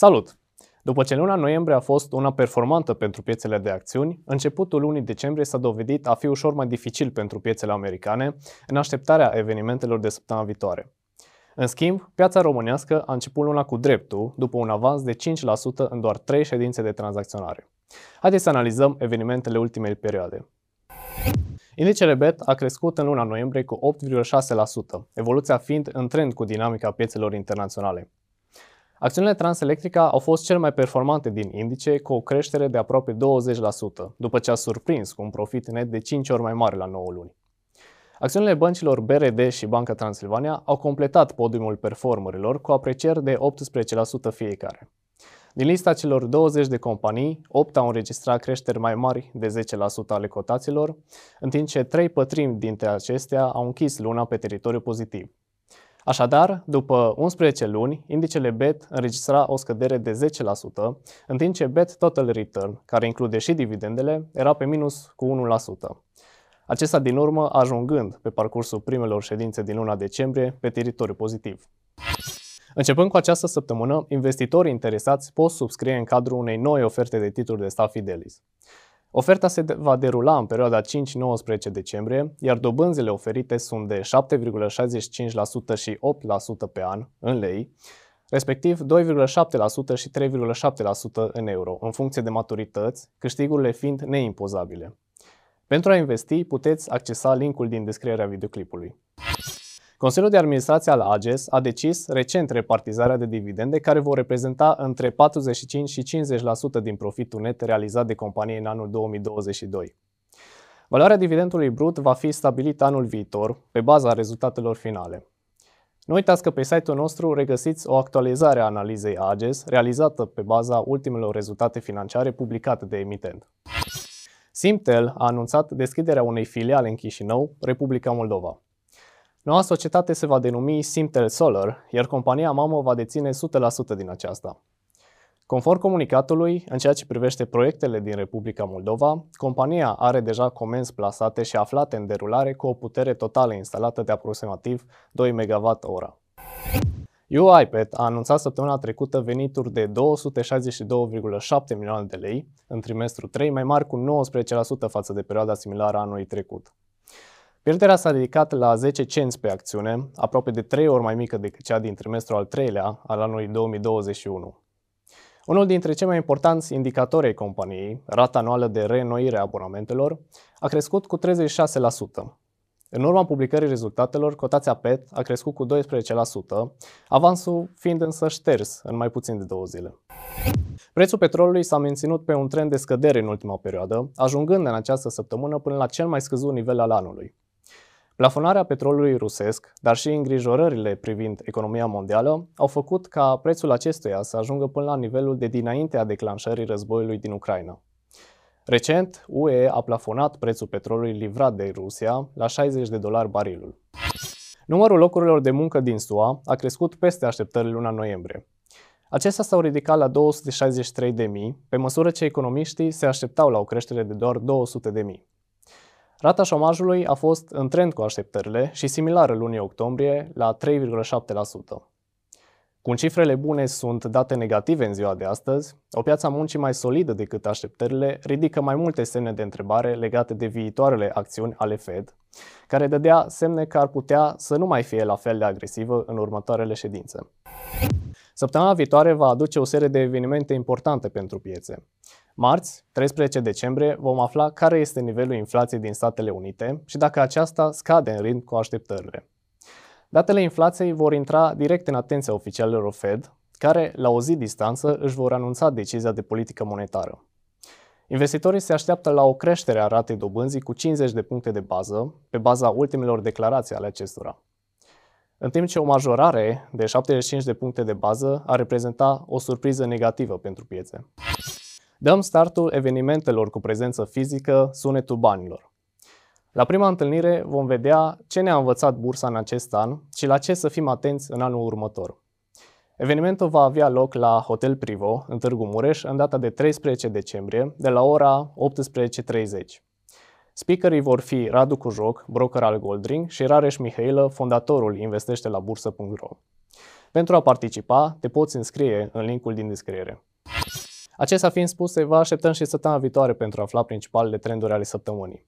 Salut! După ce luna noiembrie a fost una performantă pentru piețele de acțiuni, începutul lunii decembrie s-a dovedit a fi ușor mai dificil pentru piețele americane în așteptarea evenimentelor de săptămâna viitoare. În schimb, piața românească a început luna cu dreptul, după un avans de 5% în doar 3 ședințe de tranzacționare. Haideți să analizăm evenimentele ultimei perioade. Indicele BET a crescut în luna noiembrie cu 8,6%, evoluția fiind în trend cu dinamica piețelor internaționale. Acțiunile Transelectrica au fost cel mai performante din indice, cu o creștere de aproape 20%, după ce a surprins cu un profit net de 5 ori mai mare la 9 luni. Acțiunile băncilor BRD și Banca Transilvania au completat podiumul performerilor cu aprecieri de 18% fiecare. Din lista celor 20 de companii, 8 au înregistrat creșteri mai mari de 10% ale cotaților, în timp ce 3 pătrimi dintre acestea au închis luna pe teritoriu pozitiv. Așadar, după 11 luni, indicele BET înregistra o scădere de 10%, în timp ce BET Total Return, care include și dividendele, era pe minus cu 1%. Acesta din urmă ajungând pe parcursul primelor ședințe din luna decembrie pe teritoriu pozitiv. Începând cu această săptămână, investitorii interesați pot subscrie în cadrul unei noi oferte de titluri de stat Fidelis. Oferta se va derula în perioada 5-19 decembrie, iar dobânzile oferite sunt de 7,65% și 8% pe an în lei, respectiv 2,7% și 3,7% în euro, în funcție de maturități, câștigurile fiind neimpozabile. Pentru a investi, puteți accesa linkul din descrierea videoclipului. Consiliul de Administrație al AGES a decis recent repartizarea de dividende care vor reprezenta între 45 și 50% din profitul net realizat de companie în anul 2022. Valoarea dividendului brut va fi stabilită anul viitor pe baza rezultatelor finale. Nu uitați că pe site-ul nostru regăsiți o actualizare a analizei AGES realizată pe baza ultimelor rezultate financiare publicate de emitent. Simtel a anunțat deschiderea unei filiale în Chișinău, Republica Moldova. Noua societate se va denumi Simtel Solar, iar compania mamă va deține 100% din aceasta. Conform comunicatului, în ceea ce privește proiectele din Republica Moldova, compania are deja comenzi plasate și aflate în derulare cu o putere totală instalată de aproximativ 2 MWh. UiPath a anunțat săptămâna trecută venituri de 262,7 milioane de lei în trimestru 3, mai mari cu 19% față de perioada similară a anului trecut. Pierderea s-a ridicat la 10 cenți pe acțiune, aproape de 3 ori mai mică decât cea din trimestrul al treilea al anului 2021. Unul dintre cei mai importanți indicatori ai companiei, rata anuală de reînnoire a abonamentelor, a crescut cu 36%. În urma publicării rezultatelor, cotația PET a crescut cu 12%, avansul fiind însă șters în mai puțin de două zile. Prețul petrolului s-a menținut pe un trend de scădere în ultima perioadă, ajungând în această săptămână până la cel mai scăzut nivel al anului. Plafonarea petrolului rusesc, dar și îngrijorările privind economia mondială, au făcut ca prețul acestuia să ajungă până la nivelul de dinainte a declanșării războiului din Ucraina. Recent, UE a plafonat prețul petrolului livrat de Rusia la 60 de dolari barilul. Numărul locurilor de muncă din SUA a crescut peste așteptările luna noiembrie. Acestea s-au ridicat la 263.000, pe măsură ce economiștii se așteptau la o creștere de doar 200.000. Rata șomajului a fost în trend cu așteptările și similară lunii octombrie la 3,7%. Cum cifrele bune sunt date negative în ziua de astăzi, o piață muncii mai solidă decât așteptările ridică mai multe semne de întrebare legate de viitoarele acțiuni ale Fed, care dădea semne că ar putea să nu mai fie la fel de agresivă în următoarele ședințe. Săptămâna viitoare va aduce o serie de evenimente importante pentru piețe. Marți, 13 decembrie, vom afla care este nivelul inflației din Statele Unite și dacă aceasta scade în ritm cu așteptările. Datele inflației vor intra direct în atenția oficialilor Fed, care, la o zi distanță, își vor anunța decizia de politică monetară. Investitorii se așteaptă la o creștere a ratei dobânzii cu 50 de puncte de bază, pe baza ultimelor declarații ale acestora. În timp ce o majorare de 75 de puncte de bază ar reprezenta o surpriză negativă pentru piețe. Dăm startul evenimentelor cu prezență fizică, sunetul banilor. La prima întâlnire vom vedea ce ne-a învățat bursa în acest an și la ce să fim atenți în anul următor. Evenimentul va avea loc la Hotel Privo, în Târgu Mureș, în data de 13 decembrie, de la ora 18.30. Speakerii vor fi Radu Cujoc, broker al Goldring, și Rareș Mihailă, fondatorul investește la bursă.ro. Pentru a participa, te poți înscrie în linkul din descriere. Acestea fiind spuse, vă așteptăm și săptămâna viitoare pentru a afla principalele trenduri ale săptămânii.